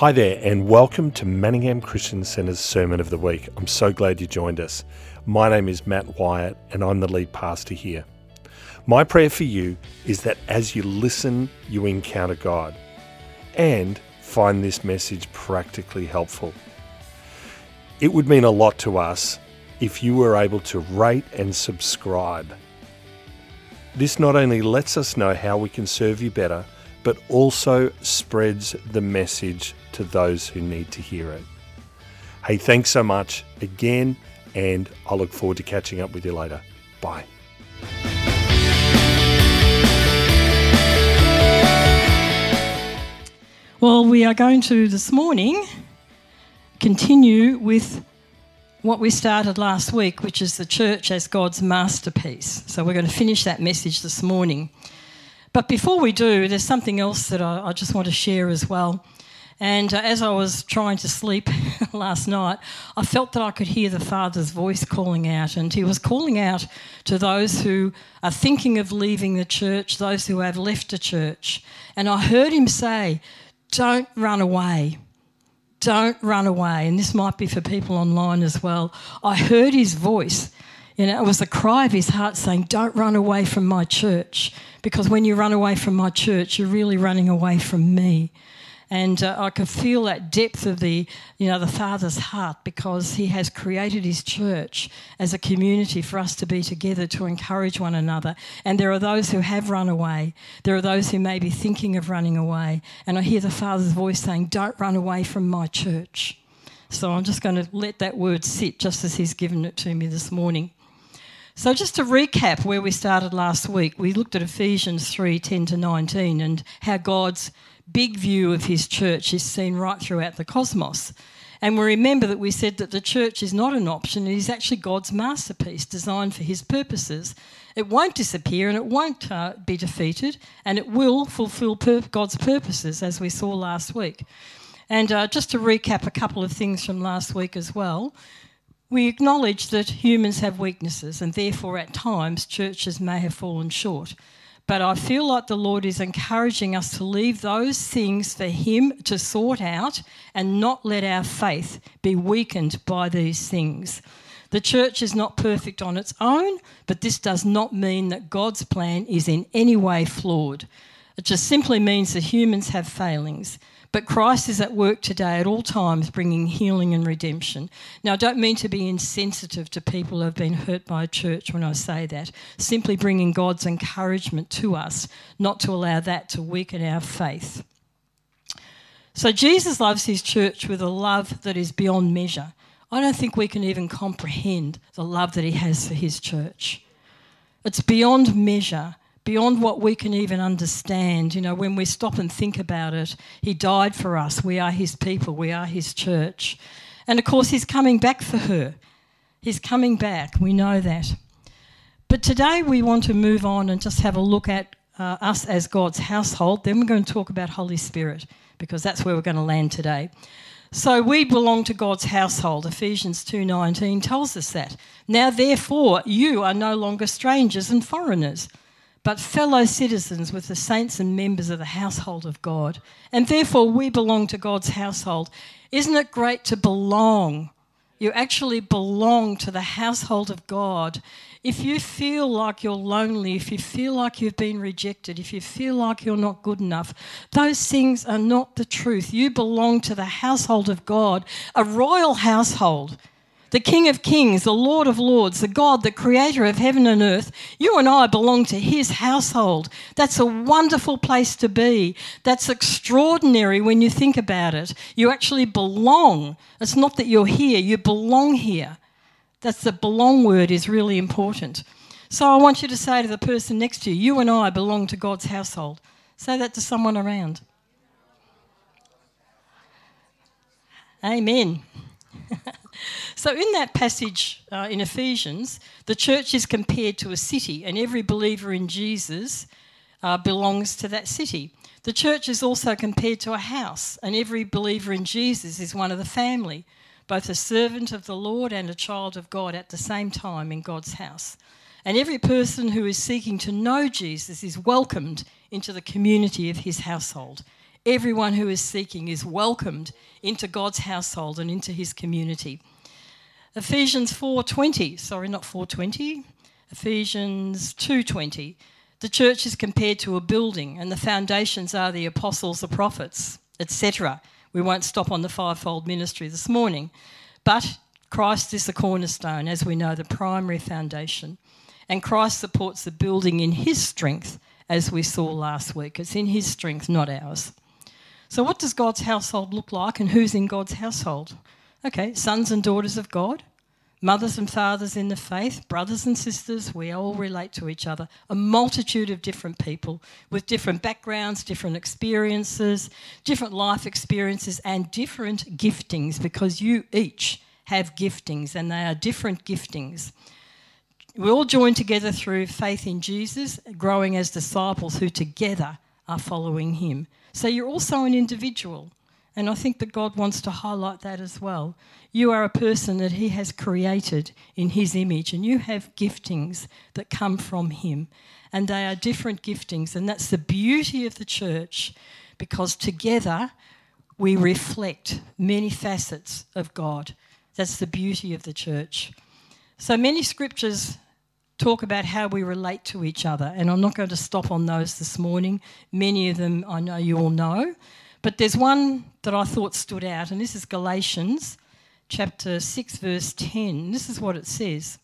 Hi there, and welcome to Manningham Christian Centre's Sermon of the Week. I'm so glad you joined us. My name is Matt Wyatt, and I'm the lead pastor here. My prayer for you is that as you listen, you encounter God and find this message practically helpful. It would mean a lot to us if you were able to rate and subscribe. This not only lets us know how we can serve you better, but also spreads the message to those who need to hear it. Hey, thanks so much again, and I look forward to catching up with you later. Bye. Well, we are going to this morning continue with what we started last week, which is the church as God's masterpiece. So we're going to finish that message this morning. But before we do, there's something else that I, I just want to share as well. And uh, as I was trying to sleep last night, I felt that I could hear the Father's voice calling out. And He was calling out to those who are thinking of leaving the church, those who have left the church. And I heard Him say, Don't run away. Don't run away. And this might be for people online as well. I heard His voice. You know, it was the cry of his heart saying, Don't run away from my church. Because when you run away from my church, you're really running away from me. And uh, I could feel that depth of the, you know, the Father's heart because He has created His church as a community for us to be together to encourage one another. And there are those who have run away. There are those who may be thinking of running away. And I hear the Father's voice saying, "Don't run away from my church." So I'm just going to let that word sit, just as He's given it to me this morning. So, just to recap where we started last week, we looked at Ephesians 3 10 to 19 and how God's big view of his church is seen right throughout the cosmos. And we remember that we said that the church is not an option, it is actually God's masterpiece designed for his purposes. It won't disappear and it won't uh, be defeated, and it will fulfill God's purposes, as we saw last week. And uh, just to recap a couple of things from last week as well, we acknowledge that humans have weaknesses, and therefore at times churches may have fallen short. But I feel like the Lord is encouraging us to leave those things for Him to sort out and not let our faith be weakened by these things. The church is not perfect on its own, but this does not mean that God's plan is in any way flawed. It just simply means that humans have failings. But Christ is at work today at all times bringing healing and redemption. Now, I don't mean to be insensitive to people who have been hurt by a church when I say that. Simply bringing God's encouragement to us, not to allow that to weaken our faith. So, Jesus loves his church with a love that is beyond measure. I don't think we can even comprehend the love that he has for his church. It's beyond measure beyond what we can even understand. You know, when we stop and think about it, He died for us. We are His people, we are His church. And of course, He's coming back for her. He's coming back, we know that. But today we want to move on and just have a look at uh, us as God's household. Then we're going to talk about Holy Spirit because that's where we're going to land today. So we belong to God's household. Ephesians 2:19 tells us that. Now therefore you are no longer strangers and foreigners but fellow citizens with the saints and members of the household of God. And therefore, we belong to God's household. Isn't it great to belong? You actually belong to the household of God. If you feel like you're lonely, if you feel like you've been rejected, if you feel like you're not good enough, those things are not the truth. You belong to the household of God, a royal household the King of Kings, the Lord of Lords, the God, the creator of heaven and earth. You and I belong to his household. That's a wonderful place to be. That's extraordinary when you think about it. You actually belong. It's not that you're here, you belong here. That's the belong word is really important. So I want you to say to the person next to you, you and I belong to God's household. Say that to someone around. Amen. So, in that passage uh, in Ephesians, the church is compared to a city, and every believer in Jesus uh, belongs to that city. The church is also compared to a house, and every believer in Jesus is one of the family, both a servant of the Lord and a child of God at the same time in God's house. And every person who is seeking to know Jesus is welcomed into the community of his household. Everyone who is seeking is welcomed into God's household and into his community. Ephesians 4:20, sorry, not 420, Ephesians 2:20. The church is compared to a building and the foundations are the apostles, the prophets, etc. We won't stop on the fivefold ministry this morning, but Christ is the cornerstone, as we know, the primary foundation. And Christ supports the building in his strength, as we saw last week. It's in his strength, not ours. So, what does God's household look like, and who's in God's household? Okay, sons and daughters of God, mothers and fathers in the faith, brothers and sisters, we all relate to each other. A multitude of different people with different backgrounds, different experiences, different life experiences, and different giftings because you each have giftings and they are different giftings. We all join together through faith in Jesus, growing as disciples who together are following him. So you're also an individual. And I think that God wants to highlight that as well. You are a person that He has created in His image, and you have giftings that come from Him. And they are different giftings. And that's the beauty of the church because together we reflect many facets of God. That's the beauty of the church. So many scriptures talk about how we relate to each other, and I'm not going to stop on those this morning. Many of them I know you all know, but there's one that I thought stood out, and this is Galatians chapter 6, verse 10. This is what it says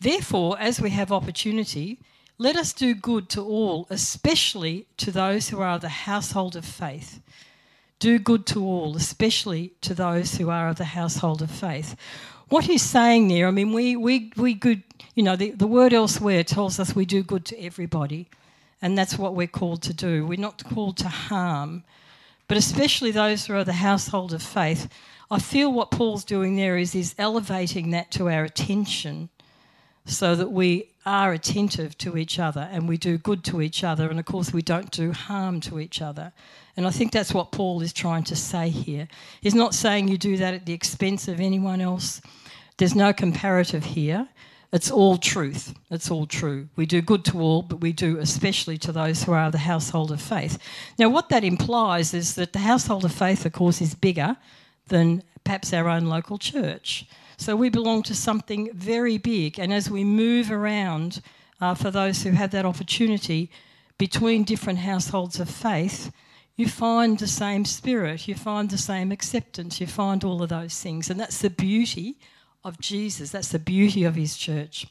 Therefore, as we have opportunity, let us do good to all, especially to those who are of the household of faith. Do good to all, especially to those who are of the household of faith what he's saying there, I mean, we, we, we good, you know, the, the word elsewhere tells us we do good to everybody, and that's what we're called to do. We're not called to harm, but especially those who are the household of faith. I feel what Paul's doing there is he's elevating that to our attention so that we are attentive to each other and we do good to each other, and of course, we don't do harm to each other. And I think that's what Paul is trying to say here. He's not saying you do that at the expense of anyone else. There's no comparative here. It's all truth. It's all true. We do good to all, but we do especially to those who are the household of faith. Now, what that implies is that the household of faith, of course, is bigger than perhaps our own local church. So we belong to something very big. And as we move around, uh, for those who have that opportunity between different households of faith, you find the same spirit, you find the same acceptance, you find all of those things. And that's the beauty of Jesus, that's the beauty of his church.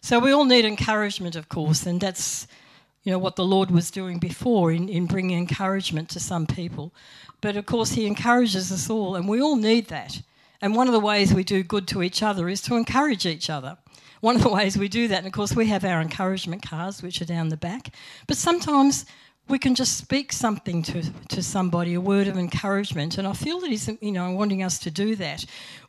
So we all need encouragement, of course, and that's you know what the Lord was doing before in, in bringing encouragement to some people. But of course, He encourages us all, and we all need that. And one of the ways we do good to each other is to encourage each other. One of the ways we do that, and of course, we have our encouragement cards, which are down the back. But sometimes we can just speak something to, to somebody, a word of encouragement. And I feel that he's, you know, wanting us to do that.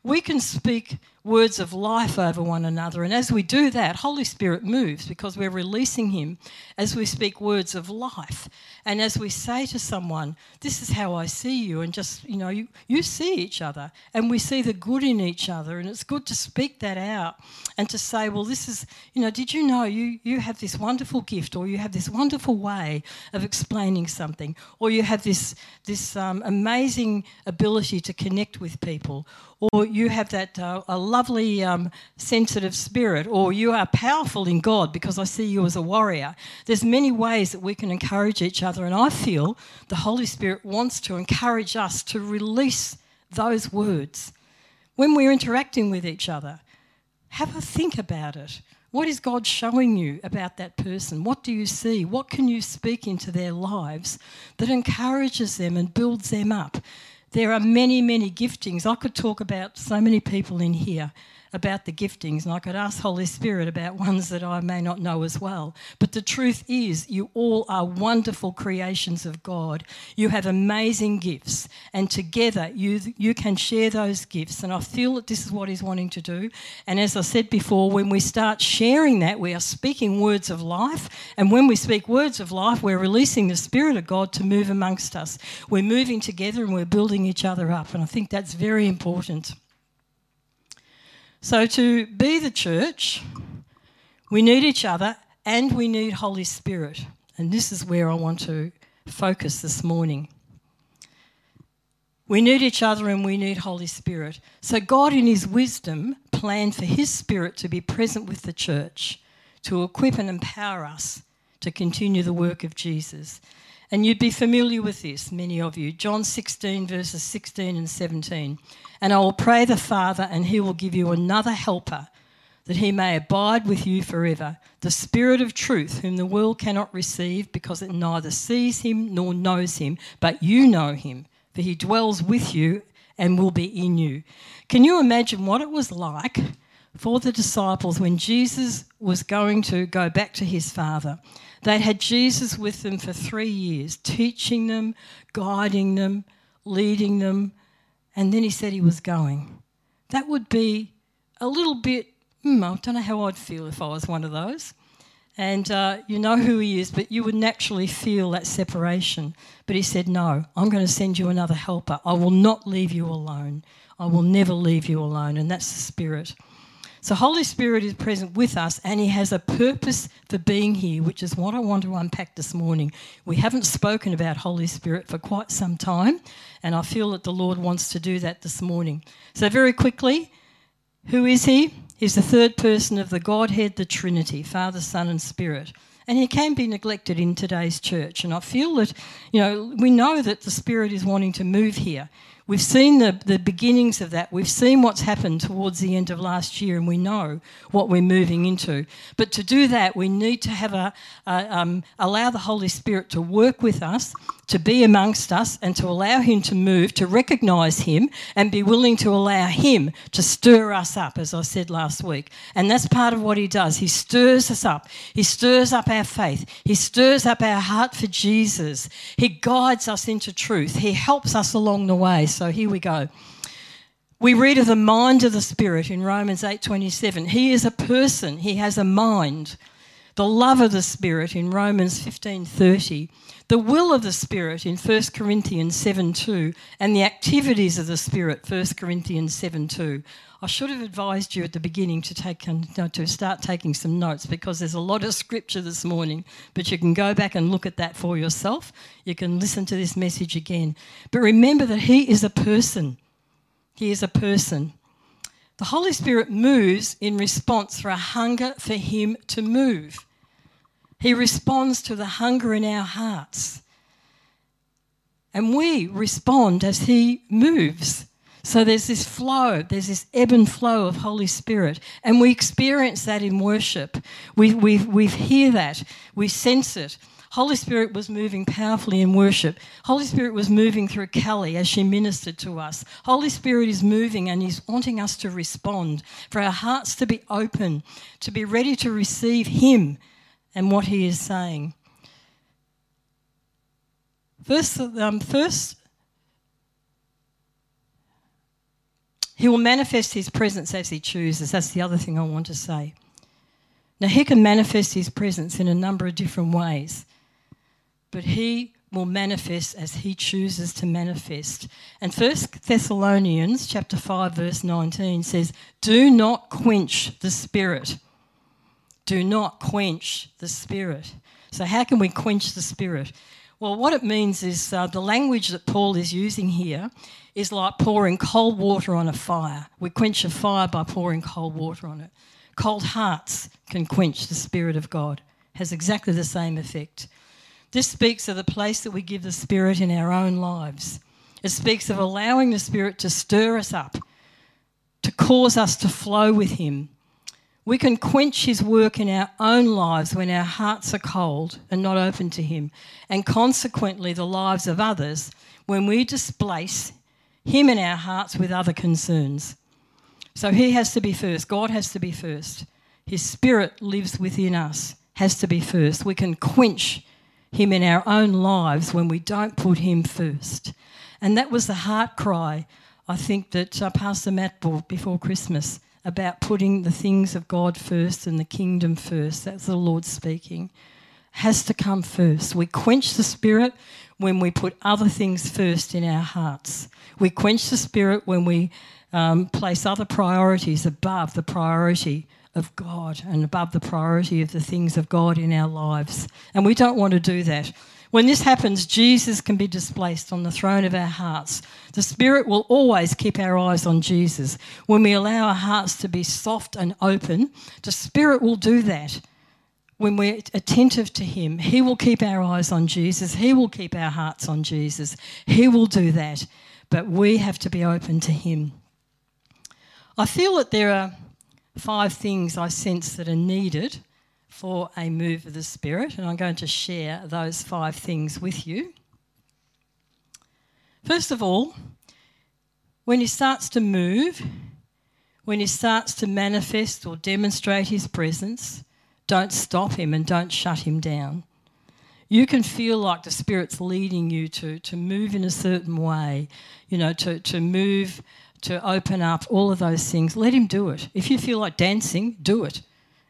We can speak words of life over one another. And as we do that, Holy Spirit moves because we're releasing Him as we speak words of life. And as we say to someone, This is how I see you, and just, you know, you, you see each other and we see the good in each other. And it's good to speak that out and to say, Well, this is, you know, did you know you, you have this wonderful gift or you have this wonderful way of explaining something or you have this, this um, amazing ability to connect with people or you have that uh, a lovely um, sensitive spirit, or you are powerful in God because I see you as a warrior. There's many ways that we can encourage each other, and I feel the Holy Spirit wants to encourage us to release those words when we're interacting with each other. Have a think about it. What is God showing you about that person? What do you see? What can you speak into their lives that encourages them and builds them up? There are many, many giftings. I could talk about so many people in here about the giftings, and I could ask Holy Spirit about ones that I may not know as well. But the truth is, you all are wonderful creations of God. You have amazing gifts, and together you, you can share those gifts. And I feel that this is what He's wanting to do. And as I said before, when we start sharing that, we are speaking words of life. And when we speak words of life, we're releasing the Spirit of God to move amongst us. We're moving together and we're building each other up. And I think that's very important. So, to be the church, we need each other and we need Holy Spirit. And this is where I want to focus this morning. We need each other and we need Holy Spirit. So, God, in His wisdom, planned for His Spirit to be present with the church, to equip and empower us to continue the work of Jesus. And you'd be familiar with this, many of you. John 16, verses 16 and 17. And I will pray the Father, and He will give you another helper, that He may abide with you forever, the Spirit of truth, whom the world cannot receive, because it neither sees Him nor knows Him, but you know Him for he dwells with you and will be in you. Can you imagine what it was like for the disciples when Jesus was going to go back to his Father? They had Jesus with them for three years, teaching them, guiding them, leading them, and then he said he was going. That would be a little bit, hmm, I don't know how I'd feel if I was one of those and uh, you know who he is, but you would naturally feel that separation. But he said, No, I'm going to send you another helper. I will not leave you alone. I will never leave you alone. And that's the Spirit. So, Holy Spirit is present with us and He has a purpose for being here, which is what I want to unpack this morning. We haven't spoken about Holy Spirit for quite some time, and I feel that the Lord wants to do that this morning. So, very quickly, who is He? He's the third person of the Godhead, the Trinity, Father, Son, and Spirit. And he can be neglected in today's church. And I feel that, you know, we know that the Spirit is wanting to move here. We've seen the, the beginnings of that. We've seen what's happened towards the end of last year, and we know what we're moving into. But to do that, we need to have a, a um, allow the Holy Spirit to work with us to be amongst us and to allow Him to move, to recognise Him and be willing to allow Him to stir us up, as I said last week. And that's part of what He does. He stirs us up, He stirs up our faith, He stirs up our heart for Jesus, He guides us into truth, He helps us along the way. So here we go. We read of the mind of the Spirit in Romans 8:27. He is a person, he has a mind. The love of the Spirit in Romans 15:30 the will of the Spirit in 1 Corinthians 7 2, and the activities of the Spirit, 1 Corinthians 7 2. I should have advised you at the beginning to take um, to start taking some notes because there's a lot of scripture this morning, but you can go back and look at that for yourself. You can listen to this message again. But remember that He is a person. He is a person. The Holy Spirit moves in response for a hunger for Him to move. He responds to the hunger in our hearts. And we respond as He moves. So there's this flow, there's this ebb and flow of Holy Spirit. And we experience that in worship. We, we, we hear that, we sense it. Holy Spirit was moving powerfully in worship. Holy Spirit was moving through Kelly as she ministered to us. Holy Spirit is moving and He's wanting us to respond, for our hearts to be open, to be ready to receive Him and what he is saying. First, um, first, he will manifest his presence as he chooses. That's the other thing I want to say. Now, he can manifest his presence in a number of different ways, but he will manifest as he chooses to manifest. And First Thessalonians chapter 5 verse 19 says, "Do not quench the spirit." Do not quench the spirit. So, how can we quench the spirit? Well, what it means is uh, the language that Paul is using here is like pouring cold water on a fire. We quench a fire by pouring cold water on it. Cold hearts can quench the Spirit of God, has exactly the same effect. This speaks of the place that we give the Spirit in our own lives. It speaks of allowing the Spirit to stir us up, to cause us to flow with Him, we can quench his work in our own lives when our hearts are cold and not open to him, and consequently the lives of others when we displace him in our hearts with other concerns. So he has to be first. God has to be first. His spirit lives within us, has to be first. We can quench him in our own lives when we don't put him first. And that was the heart cry, I think, that uh, Pastor Matt brought before Christmas about putting the things of God first and the kingdom first. That's the Lord speaking. Has to come first. We quench the spirit when we put other things first in our hearts. We quench the spirit when we um, place other priorities above the priority of God and above the priority of the things of God in our lives. And we don't want to do that. When this happens, Jesus can be displaced on the throne of our hearts. The Spirit will always keep our eyes on Jesus. When we allow our hearts to be soft and open, the Spirit will do that. When we're attentive to Him, He will keep our eyes on Jesus. He will keep our hearts on Jesus. He will do that. But we have to be open to Him. I feel that there are five things I sense that are needed for a move of the Spirit, and I'm going to share those five things with you. First of all, when He starts to move, when He starts to manifest or demonstrate His presence, don't stop Him and don't shut Him down. You can feel like the Spirit's leading you to, to move in a certain way, you know, to, to move, to open up, all of those things. Let Him do it. If you feel like dancing, do it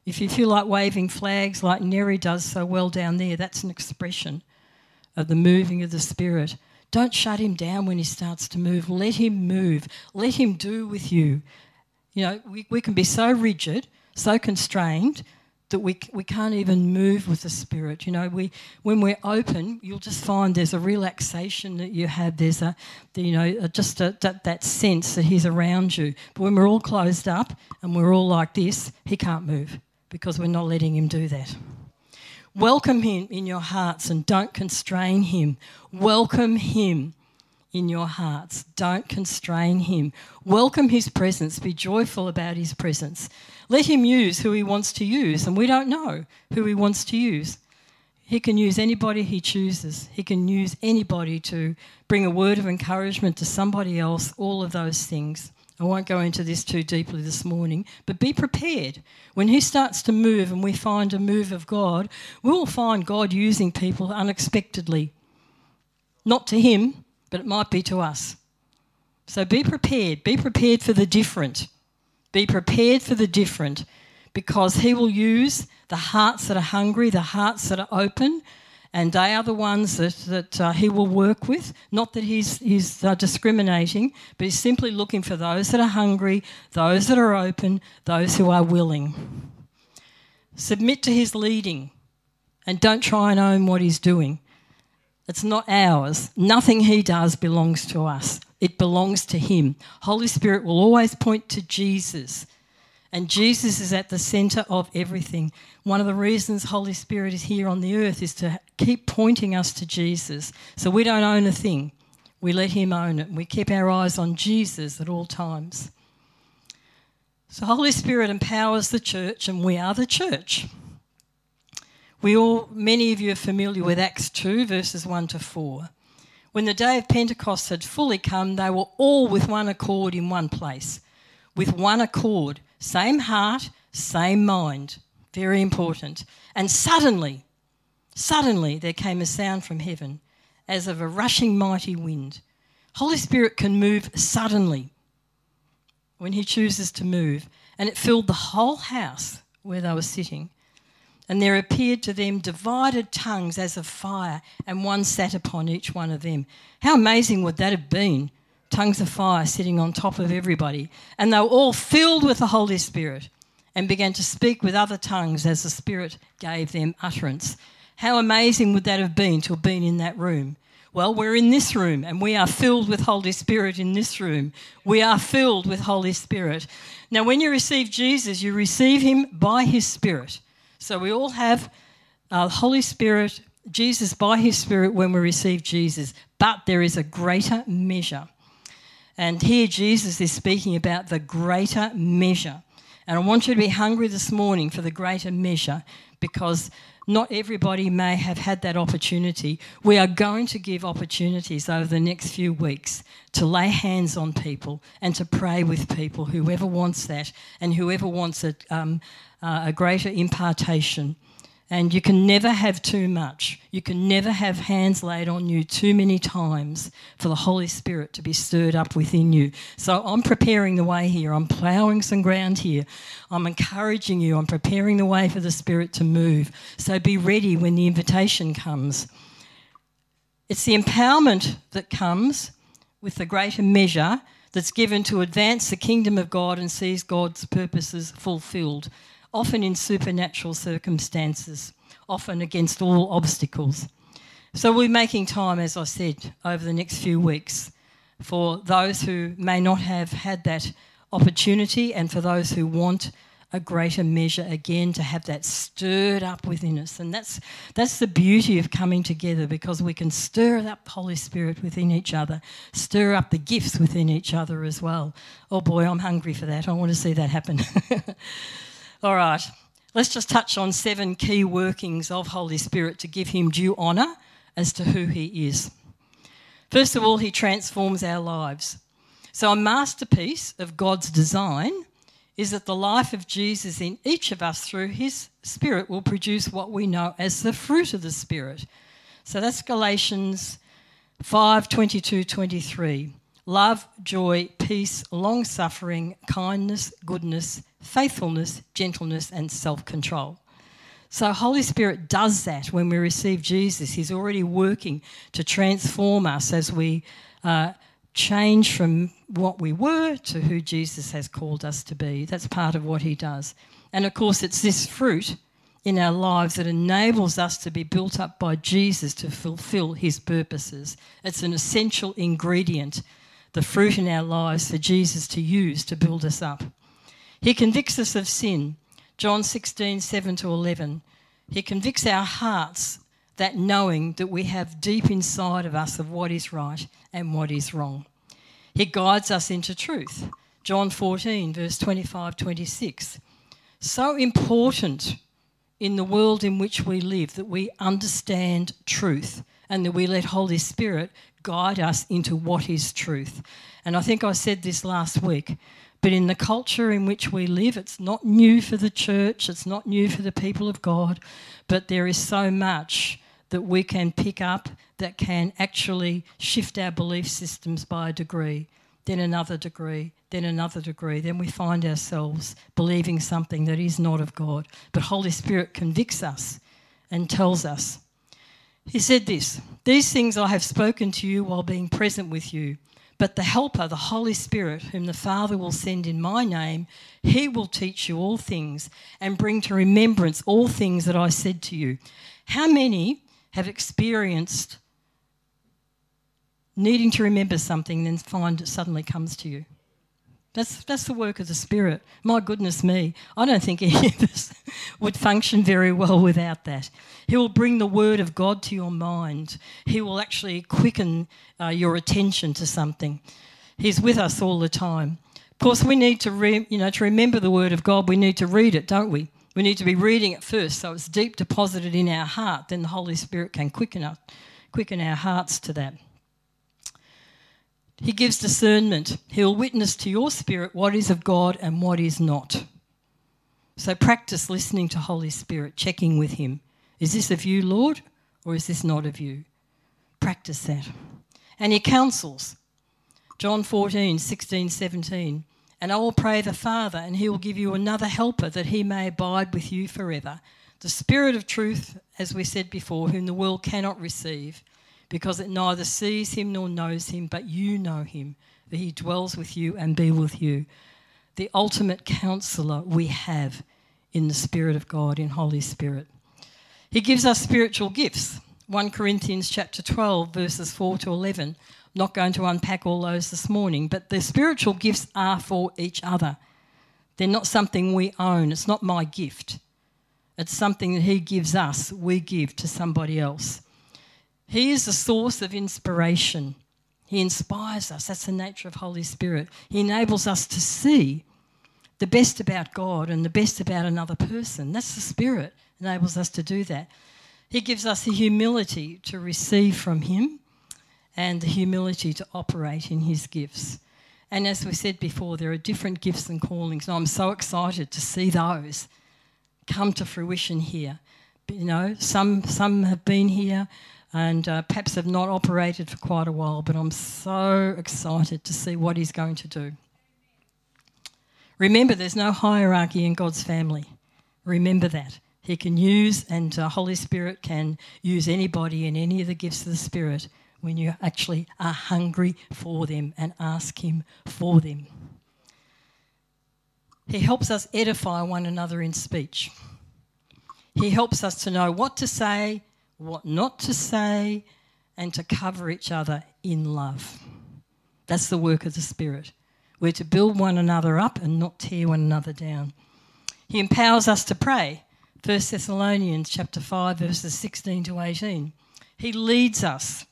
if you feel like waving flags like Neri does so well down there, that's an expression of the moving of the Spirit. Don't shut him down when he starts to move. Let him move. Let him do with you. You know, we, we can be so rigid, so constrained that we, we can't even move with the Spirit. You know, we, when we're open, you'll just find there's a relaxation that you have. There's a, you know, just a, that, that sense that He's around you. But when we're all closed up and we're all like this, He can't move because we're not letting Him do that. Welcome Him in your hearts and don't constrain Him. Welcome Him in your hearts. Don't constrain Him. Welcome His presence. Be joyful about His presence. Let Him use who He wants to use, and we don't know who He wants to use. He can use anybody He chooses. He can use anybody to bring a word of encouragement to somebody else, all of those things. I won't go into this too deeply this morning, but be prepared. When He starts to move and we find a move of God, we will find God using people unexpectedly. Not to Him, but it might be to us. So be prepared. Be prepared for the different. Be prepared for the different because He will use the hearts that are hungry, the hearts that are open, and they are the ones that, that uh, he will work with. Not that he's, he's uh, discriminating, but he's simply looking for those that are hungry, those that are open, those who are willing. Submit to his leading and don't try and own what he's doing. It's not ours. Nothing he does belongs to us. It belongs to him. Holy Spirit will always point to Jesus. And Jesus is at the centre of everything. One of the reasons Holy Spirit is here on the earth is to keep pointing us to Jesus. So we don't own a thing, we let Him own it. We keep our eyes on Jesus at all times. So Holy Spirit empowers the church, and we are the church. We all, many of you are familiar with Acts 2, verses 1 to 4. When the day of Pentecost had fully come, they were all with one accord in one place, with one accord, same heart, same mind. Very important. And suddenly, suddenly there came a sound from heaven as of a rushing mighty wind. Holy Spirit can move suddenly when He chooses to move, and it filled the whole house where they were sitting. And there appeared to them divided tongues as of fire, and one sat upon each one of them. How amazing would that have been? Tongues of fire sitting on top of everybody. And they were all filled with the Holy Spirit and began to speak with other tongues as the Spirit gave them utterance. How amazing would that have been to have been in that room? Well, we're in this room and we are filled with Holy Spirit in this room. We are filled with Holy Spirit. Now, when you receive Jesus, you receive him by his Spirit. So we all have uh, Holy Spirit, Jesus by his Spirit when we receive Jesus. But there is a greater measure. And here Jesus is speaking about the greater measure. And I want you to be hungry this morning for the greater measure because not everybody may have had that opportunity. We are going to give opportunities over the next few weeks to lay hands on people and to pray with people, whoever wants that and whoever wants a, um, uh, a greater impartation. And you can never have too much. You can never have hands laid on you too many times for the Holy Spirit to be stirred up within you. So I'm preparing the way here. I'm ploughing some ground here. I'm encouraging you. I'm preparing the way for the Spirit to move. So be ready when the invitation comes. It's the empowerment that comes with the greater measure that's given to advance the kingdom of God and sees God's purposes fulfilled often in supernatural circumstances, often against all obstacles. So we're making time, as I said, over the next few weeks for those who may not have had that opportunity and for those who want a greater measure again to have that stirred up within us. And that's that's the beauty of coming together because we can stir up Holy Spirit within each other, stir up the gifts within each other as well. Oh boy, I'm hungry for that. I want to see that happen. All right. Let's just touch on seven key workings of Holy Spirit to give him due honour as to who he is. First of all, he transforms our lives. So, a masterpiece of God's design is that the life of Jesus in each of us through his Spirit will produce what we know as the fruit of the Spirit. So that's Galatians 5 22 23. Love, joy, peace, long suffering, kindness, goodness, faithfulness, gentleness, and self control. So, Holy Spirit does that when we receive Jesus. He's already working to transform us as we uh, change from what we were to who Jesus has called us to be. That's part of what he does. And of course, it's this fruit in our lives that enables us to be built up by Jesus to fulfill his purposes. It's an essential ingredient, the fruit in our lives for Jesus to use to build us up. He convicts us of sin. John 16, 7 to 11. He convicts our hearts that knowing that we have deep inside of us of what is right and what is wrong. He guides us into truth. John 14, verse 25 26. So important in the world in which we live that we understand truth and that we let Holy Spirit guide us into what is truth. And I think I said this last week, but in the culture in which we live, it's not new for the church, it's not new for the people of God, but there is so much that we can pick up that can actually shift our belief systems by a degree, then another degree, then another degree. Then we find ourselves believing something that is not of God. But Holy Spirit convicts us and tells us. He said this These things I have spoken to you while being present with you. But the Helper, the Holy Spirit, whom the Father will send in my name, he will teach you all things and bring to remembrance all things that I said to you. How many have experienced needing to remember something, then find it suddenly comes to you. That's, that's the work of the Spirit. My goodness me, I don't think any of us would function very well without that. He will bring the Word of God to your mind, He will actually quicken uh, your attention to something. He's with us all the time. Of course, we need to, re- you know, to remember the Word of God, we need to read it, don't we? We need to be reading it first so it's deep deposited in our heart. Then the Holy Spirit can quicken, us, quicken our hearts to that. He gives discernment. He'll witness to your spirit what is of God and what is not. So practice listening to Holy Spirit, checking with Him. Is this of you, Lord, or is this not of you? Practice that. And He counsels. John 14, 16, 17. And I will pray the Father, and he will give you another helper that he may abide with you forever. The Spirit of truth, as we said before, whom the world cannot receive, because it neither sees him nor knows him, but you know him, that he dwells with you and be with you. The ultimate counselor we have in the Spirit of God, in Holy Spirit. He gives us spiritual gifts. 1 Corinthians chapter 12, verses 4 to 11 not going to unpack all those this morning, but the spiritual gifts are for each other. They're not something we own, it's not my gift. It's something that He gives us, we give to somebody else. He is the source of inspiration. He inspires us. That's the nature of Holy Spirit. He enables us to see the best about God and the best about another person. That's the Spirit enables us to do that. He gives us the humility to receive from Him and the humility to operate in his gifts. And as we said before, there are different gifts and callings, and I'm so excited to see those come to fruition here. You know, some some have been here and uh, perhaps have not operated for quite a while, but I'm so excited to see what he's going to do. Remember, there's no hierarchy in God's family. Remember that. He can use, and uh, Holy Spirit can use anybody in any of the gifts of the Spirit when you actually are hungry for them and ask Him for them. He helps us edify one another in speech. He helps us to know what to say, what not to say, and to cover each other in love. That's the work of the Spirit. We're to build one another up and not tear one another down. He empowers us to pray. 1 Thessalonians chapter 5 verses 16 to 18. He leads us.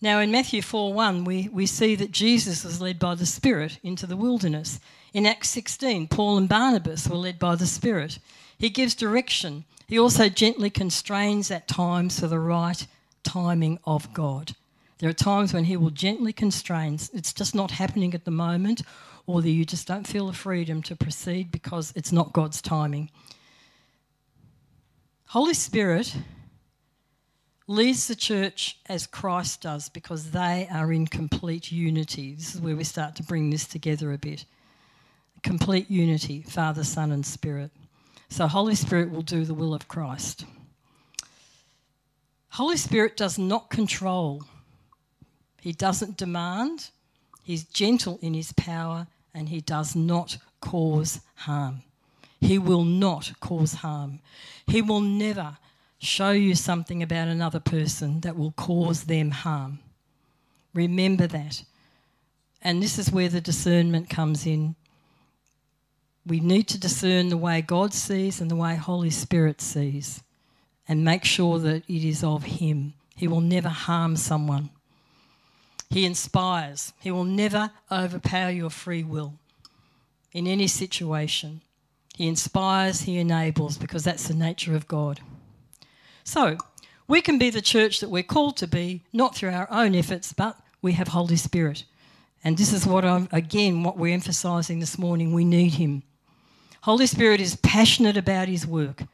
Now in Matthew 4 1, we, we see that Jesus was led by the Spirit into the wilderness. In Acts 16, Paul and Barnabas were led by the Spirit. He gives direction. He also gently constrains at times for the right timing of God. There are times when He will gently constrain. It's just not happening at the moment, or that you just don't feel the freedom to proceed because it's not God's timing. Holy Spirit leads the church as Christ does because they are in complete unity. This is where we start to bring this together a bit. Complete unity, Father, Son, and Spirit. So, Holy Spirit will do the will of Christ. Holy Spirit does not control, He doesn't demand, He's gentle in His power, and He does not cause harm. He will not cause harm. He will never show you something about another person that will cause them harm. Remember that. And this is where the discernment comes in. We need to discern the way God sees and the way Holy Spirit sees and make sure that it is of Him. He will never harm someone. He inspires. He will never overpower your free will in any situation. He inspires, He enables, because that's the nature of God. So, we can be the church that we're called to be, not through our own efforts, but we have Holy Spirit. And this is what I'm, again, what we're emphasising this morning. We need Him. Holy Spirit is passionate about his work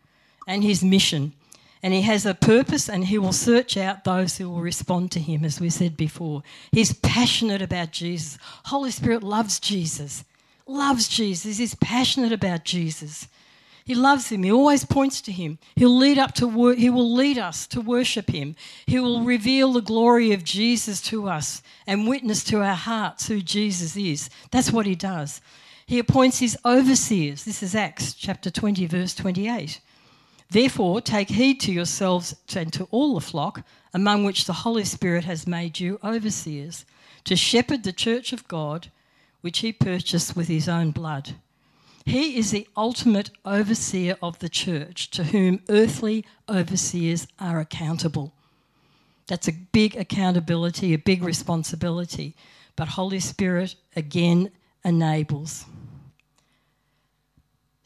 and his mission. And he has a purpose and he will search out those who will respond to him, as we said before. He's passionate about Jesus. Holy Spirit loves Jesus, loves Jesus. He's passionate about Jesus. He loves him. He always points to him. He'll lead up to wor- he will lead us to worship him. He will reveal the glory of Jesus to us and witness to our hearts who Jesus is. That's what he does. He appoints his overseers. This is Acts chapter 20, verse 28. Therefore, take heed to yourselves and to all the flock, among which the Holy Spirit has made you overseers, to shepherd the church of God, which he purchased with his own blood. He is the ultimate overseer of the church, to whom earthly overseers are accountable. That's a big accountability, a big responsibility. But Holy Spirit, again, enables.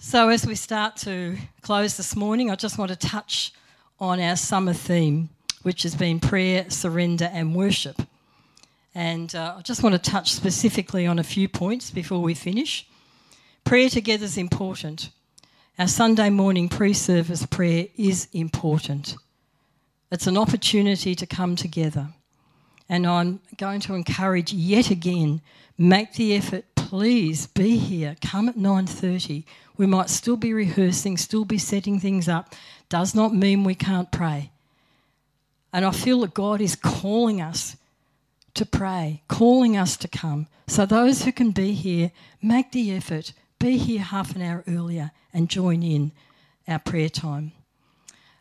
So, as we start to close this morning, I just want to touch on our summer theme, which has been prayer, surrender, and worship. And uh, I just want to touch specifically on a few points before we finish. Prayer together is important. Our Sunday morning pre service prayer is important. It's an opportunity to come together. And I'm going to encourage yet again make the effort please be here. Come at 9.30 we might still be rehearsing still be setting things up. Does not mean we can't pray. And i feel that god is calling us to pray calling us to come. So those who can be here make the effort. Be here half an hour earlier and join in our prayer time.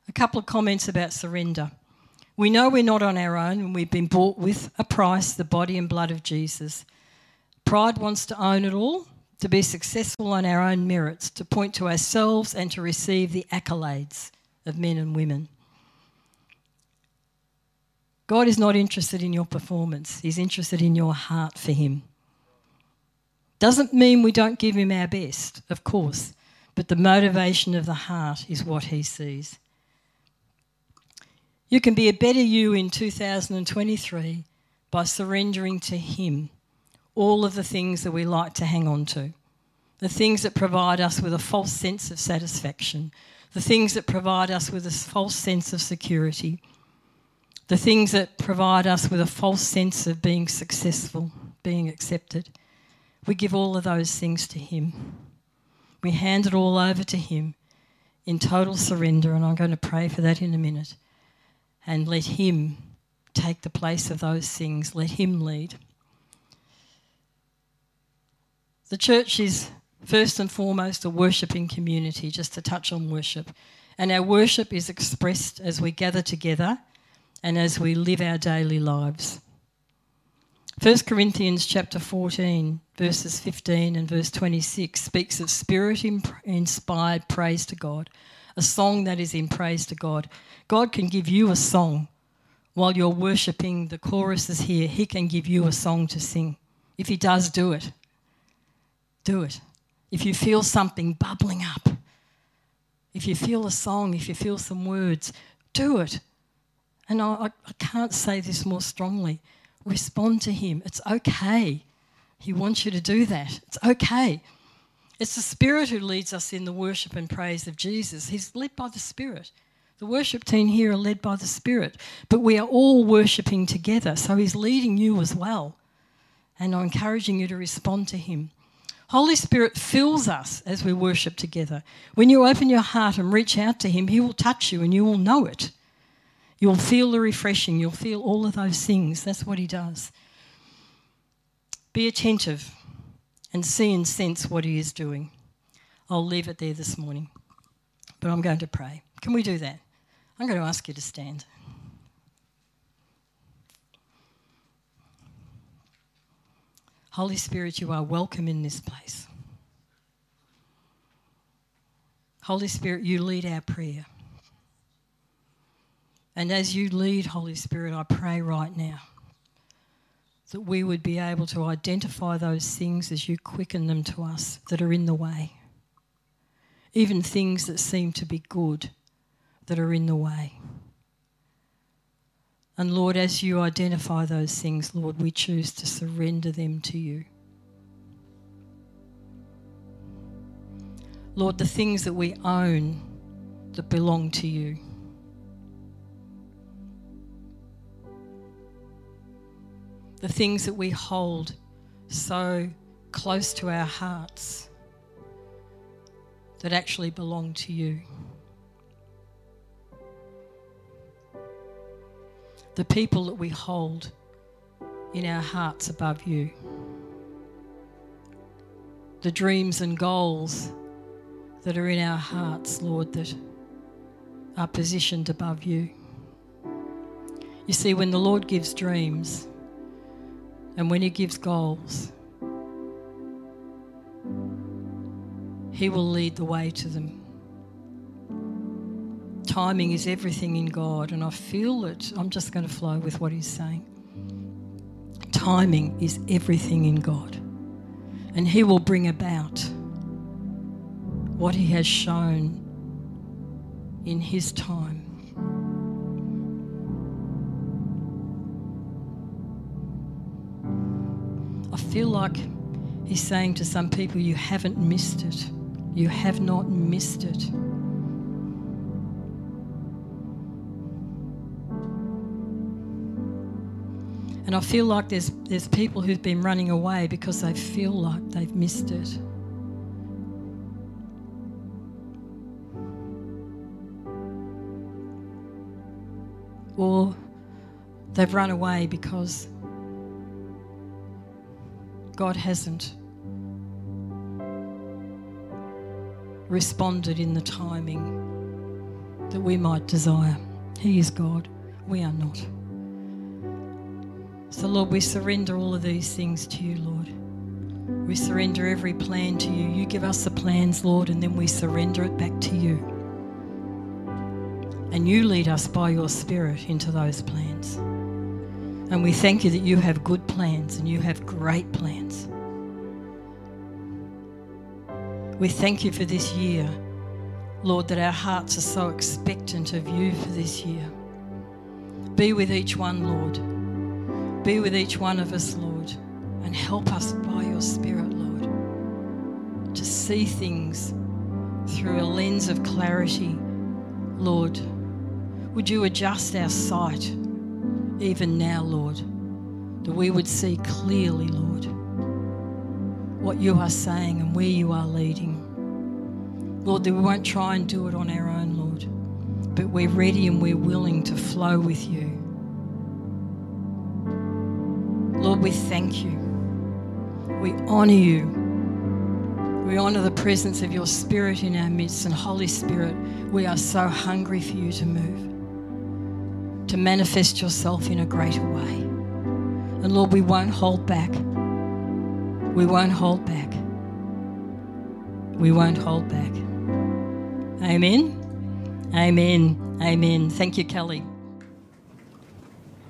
A couple of comments about surrender. We know we're not on our own and we've been bought with a price the body and blood of jesus Pride wants to own it all, to be successful on our own merits, to point to ourselves and to receive the accolades of men and women. God is not interested in your performance, He's interested in your heart for Him. Doesn't mean we don't give Him our best, of course, but the motivation of the heart is what He sees. You can be a better you in 2023 by surrendering to Him all of the things that we like to hang on to, the things that provide us with a false sense of satisfaction, the things that provide us with a false sense of security, the things that provide us with a false sense of being successful, being accepted. We give all of those things to Him. We hand it all over to Him in total surrender, and I'm going to pray for that in a minute. And let Him take the place of those things, let Him lead. The church is first and foremost a worshipping community, just to touch on worship. And our worship is expressed as we gather together and as we live our daily lives. 1 Corinthians chapter 14, verses 15 and verse 26 speaks of spirit inspired praise to God, a song that is in praise to God. God can give you a song while you're worshipping, the chorus is here. He can give you a song to sing. If He does, do it. Do it. If you feel something bubbling up, if you feel a song, if you feel some words, do it. And I, I can't say this more strongly. Respond to Him. It's okay. He wants you to do that. It's okay. It's the Spirit who leads us in the worship and praise of Jesus. He's led by the Spirit. The worship team here are led by the Spirit, but we are all worshipping together. So He's leading you as well. And I'm encouraging you to respond to Him. Holy Spirit fills us as we worship together. When you open your heart and reach out to Him, He will touch you and you will know it. You'll feel the refreshing. You'll feel all of those things. That's what he does. Be attentive and see and sense what he is doing. I'll leave it there this morning, but I'm going to pray. Can we do that? I'm going to ask you to stand. Holy Spirit, you are welcome in this place. Holy Spirit, you lead our prayer. And as you lead, Holy Spirit, I pray right now that we would be able to identify those things as you quicken them to us that are in the way. Even things that seem to be good that are in the way. And Lord, as you identify those things, Lord, we choose to surrender them to you. Lord, the things that we own that belong to you. the things that we hold so close to our hearts that actually belong to you. The people that we hold in our hearts above you. The dreams and goals that are in our hearts, Lord, that are positioned above you. You see, when the Lord gives dreams, and when He gives goals, He will lead the way to them. Timing is everything in God, and I feel that I'm just going to flow with what He's saying. Timing is everything in God, and He will bring about what He has shown in His time. I feel like he's saying to some people, You haven't missed it. You have not missed it. And I feel like there's, there's people who've been running away because they feel like they've missed it. Or they've run away because God hasn't responded in the timing that we might desire. He is God, we are not. So, Lord, we surrender all of these things to you, Lord. We surrender every plan to you. You give us the plans, Lord, and then we surrender it back to you. And you lead us by your Spirit into those plans. And we thank you that you have good plans and you have great plans. We thank you for this year, Lord, that our hearts are so expectant of you for this year. Be with each one, Lord. Be with each one of us, Lord, and help us by your Spirit, Lord, to see things through a lens of clarity, Lord. Would you adjust our sight? even now, Lord, that we would see clearly, Lord, what you are saying and where you are leading. Lord, that we won't try and do it on our own, Lord, but we're ready and we're willing to flow with you. We thank you. We honour you. We honour the presence of your Spirit in our midst, and Holy Spirit, we are so hungry for you to move, to manifest yourself in a greater way. And Lord, we won't hold back. We won't hold back. We won't hold back. Amen. Amen. Amen. Thank you, Kelly.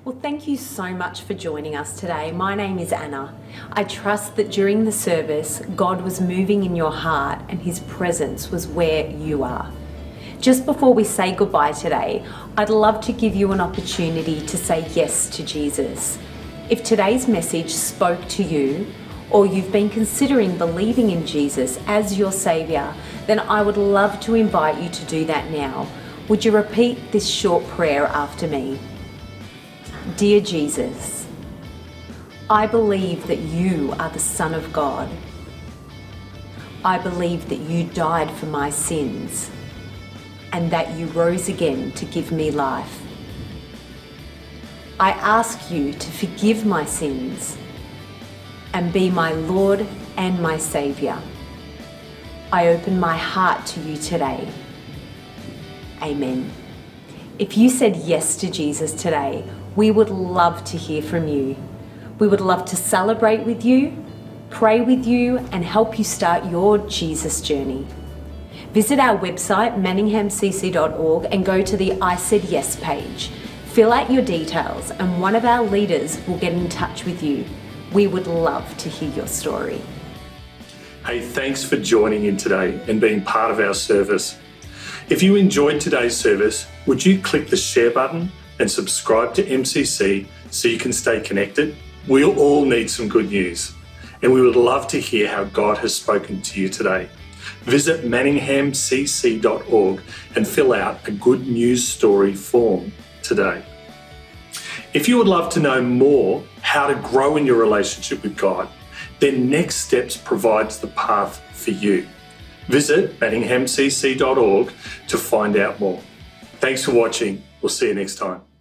Well, thank you so much for joining us today. My name is Anna. I trust that during the service, God was moving in your heart and His presence was where you are. Just before we say goodbye today, I'd love to give you an opportunity to say yes to Jesus. If today's message spoke to you, or you've been considering believing in Jesus as your Saviour, then I would love to invite you to do that now. Would you repeat this short prayer after me? Dear Jesus, I believe that you are the Son of God. I believe that you died for my sins and that you rose again to give me life. I ask you to forgive my sins and be my Lord and my Saviour. I open my heart to you today. Amen. If you said yes to Jesus today, we would love to hear from you. We would love to celebrate with you, pray with you, and help you start your Jesus journey. Visit our website, manninghamcc.org, and go to the I Said Yes page. Fill out your details, and one of our leaders will get in touch with you. We would love to hear your story. Hey, thanks for joining in today and being part of our service. If you enjoyed today's service, would you click the share button and subscribe to MCC so you can stay connected? We all need some good news, and we would love to hear how God has spoken to you today. Visit manninghamcc.org and fill out a good news story form today. If you would love to know more how to grow in your relationship with God, then Next Steps provides the path for you. Visit manninghamcc.org to find out more. Thanks for watching. We'll see you next time.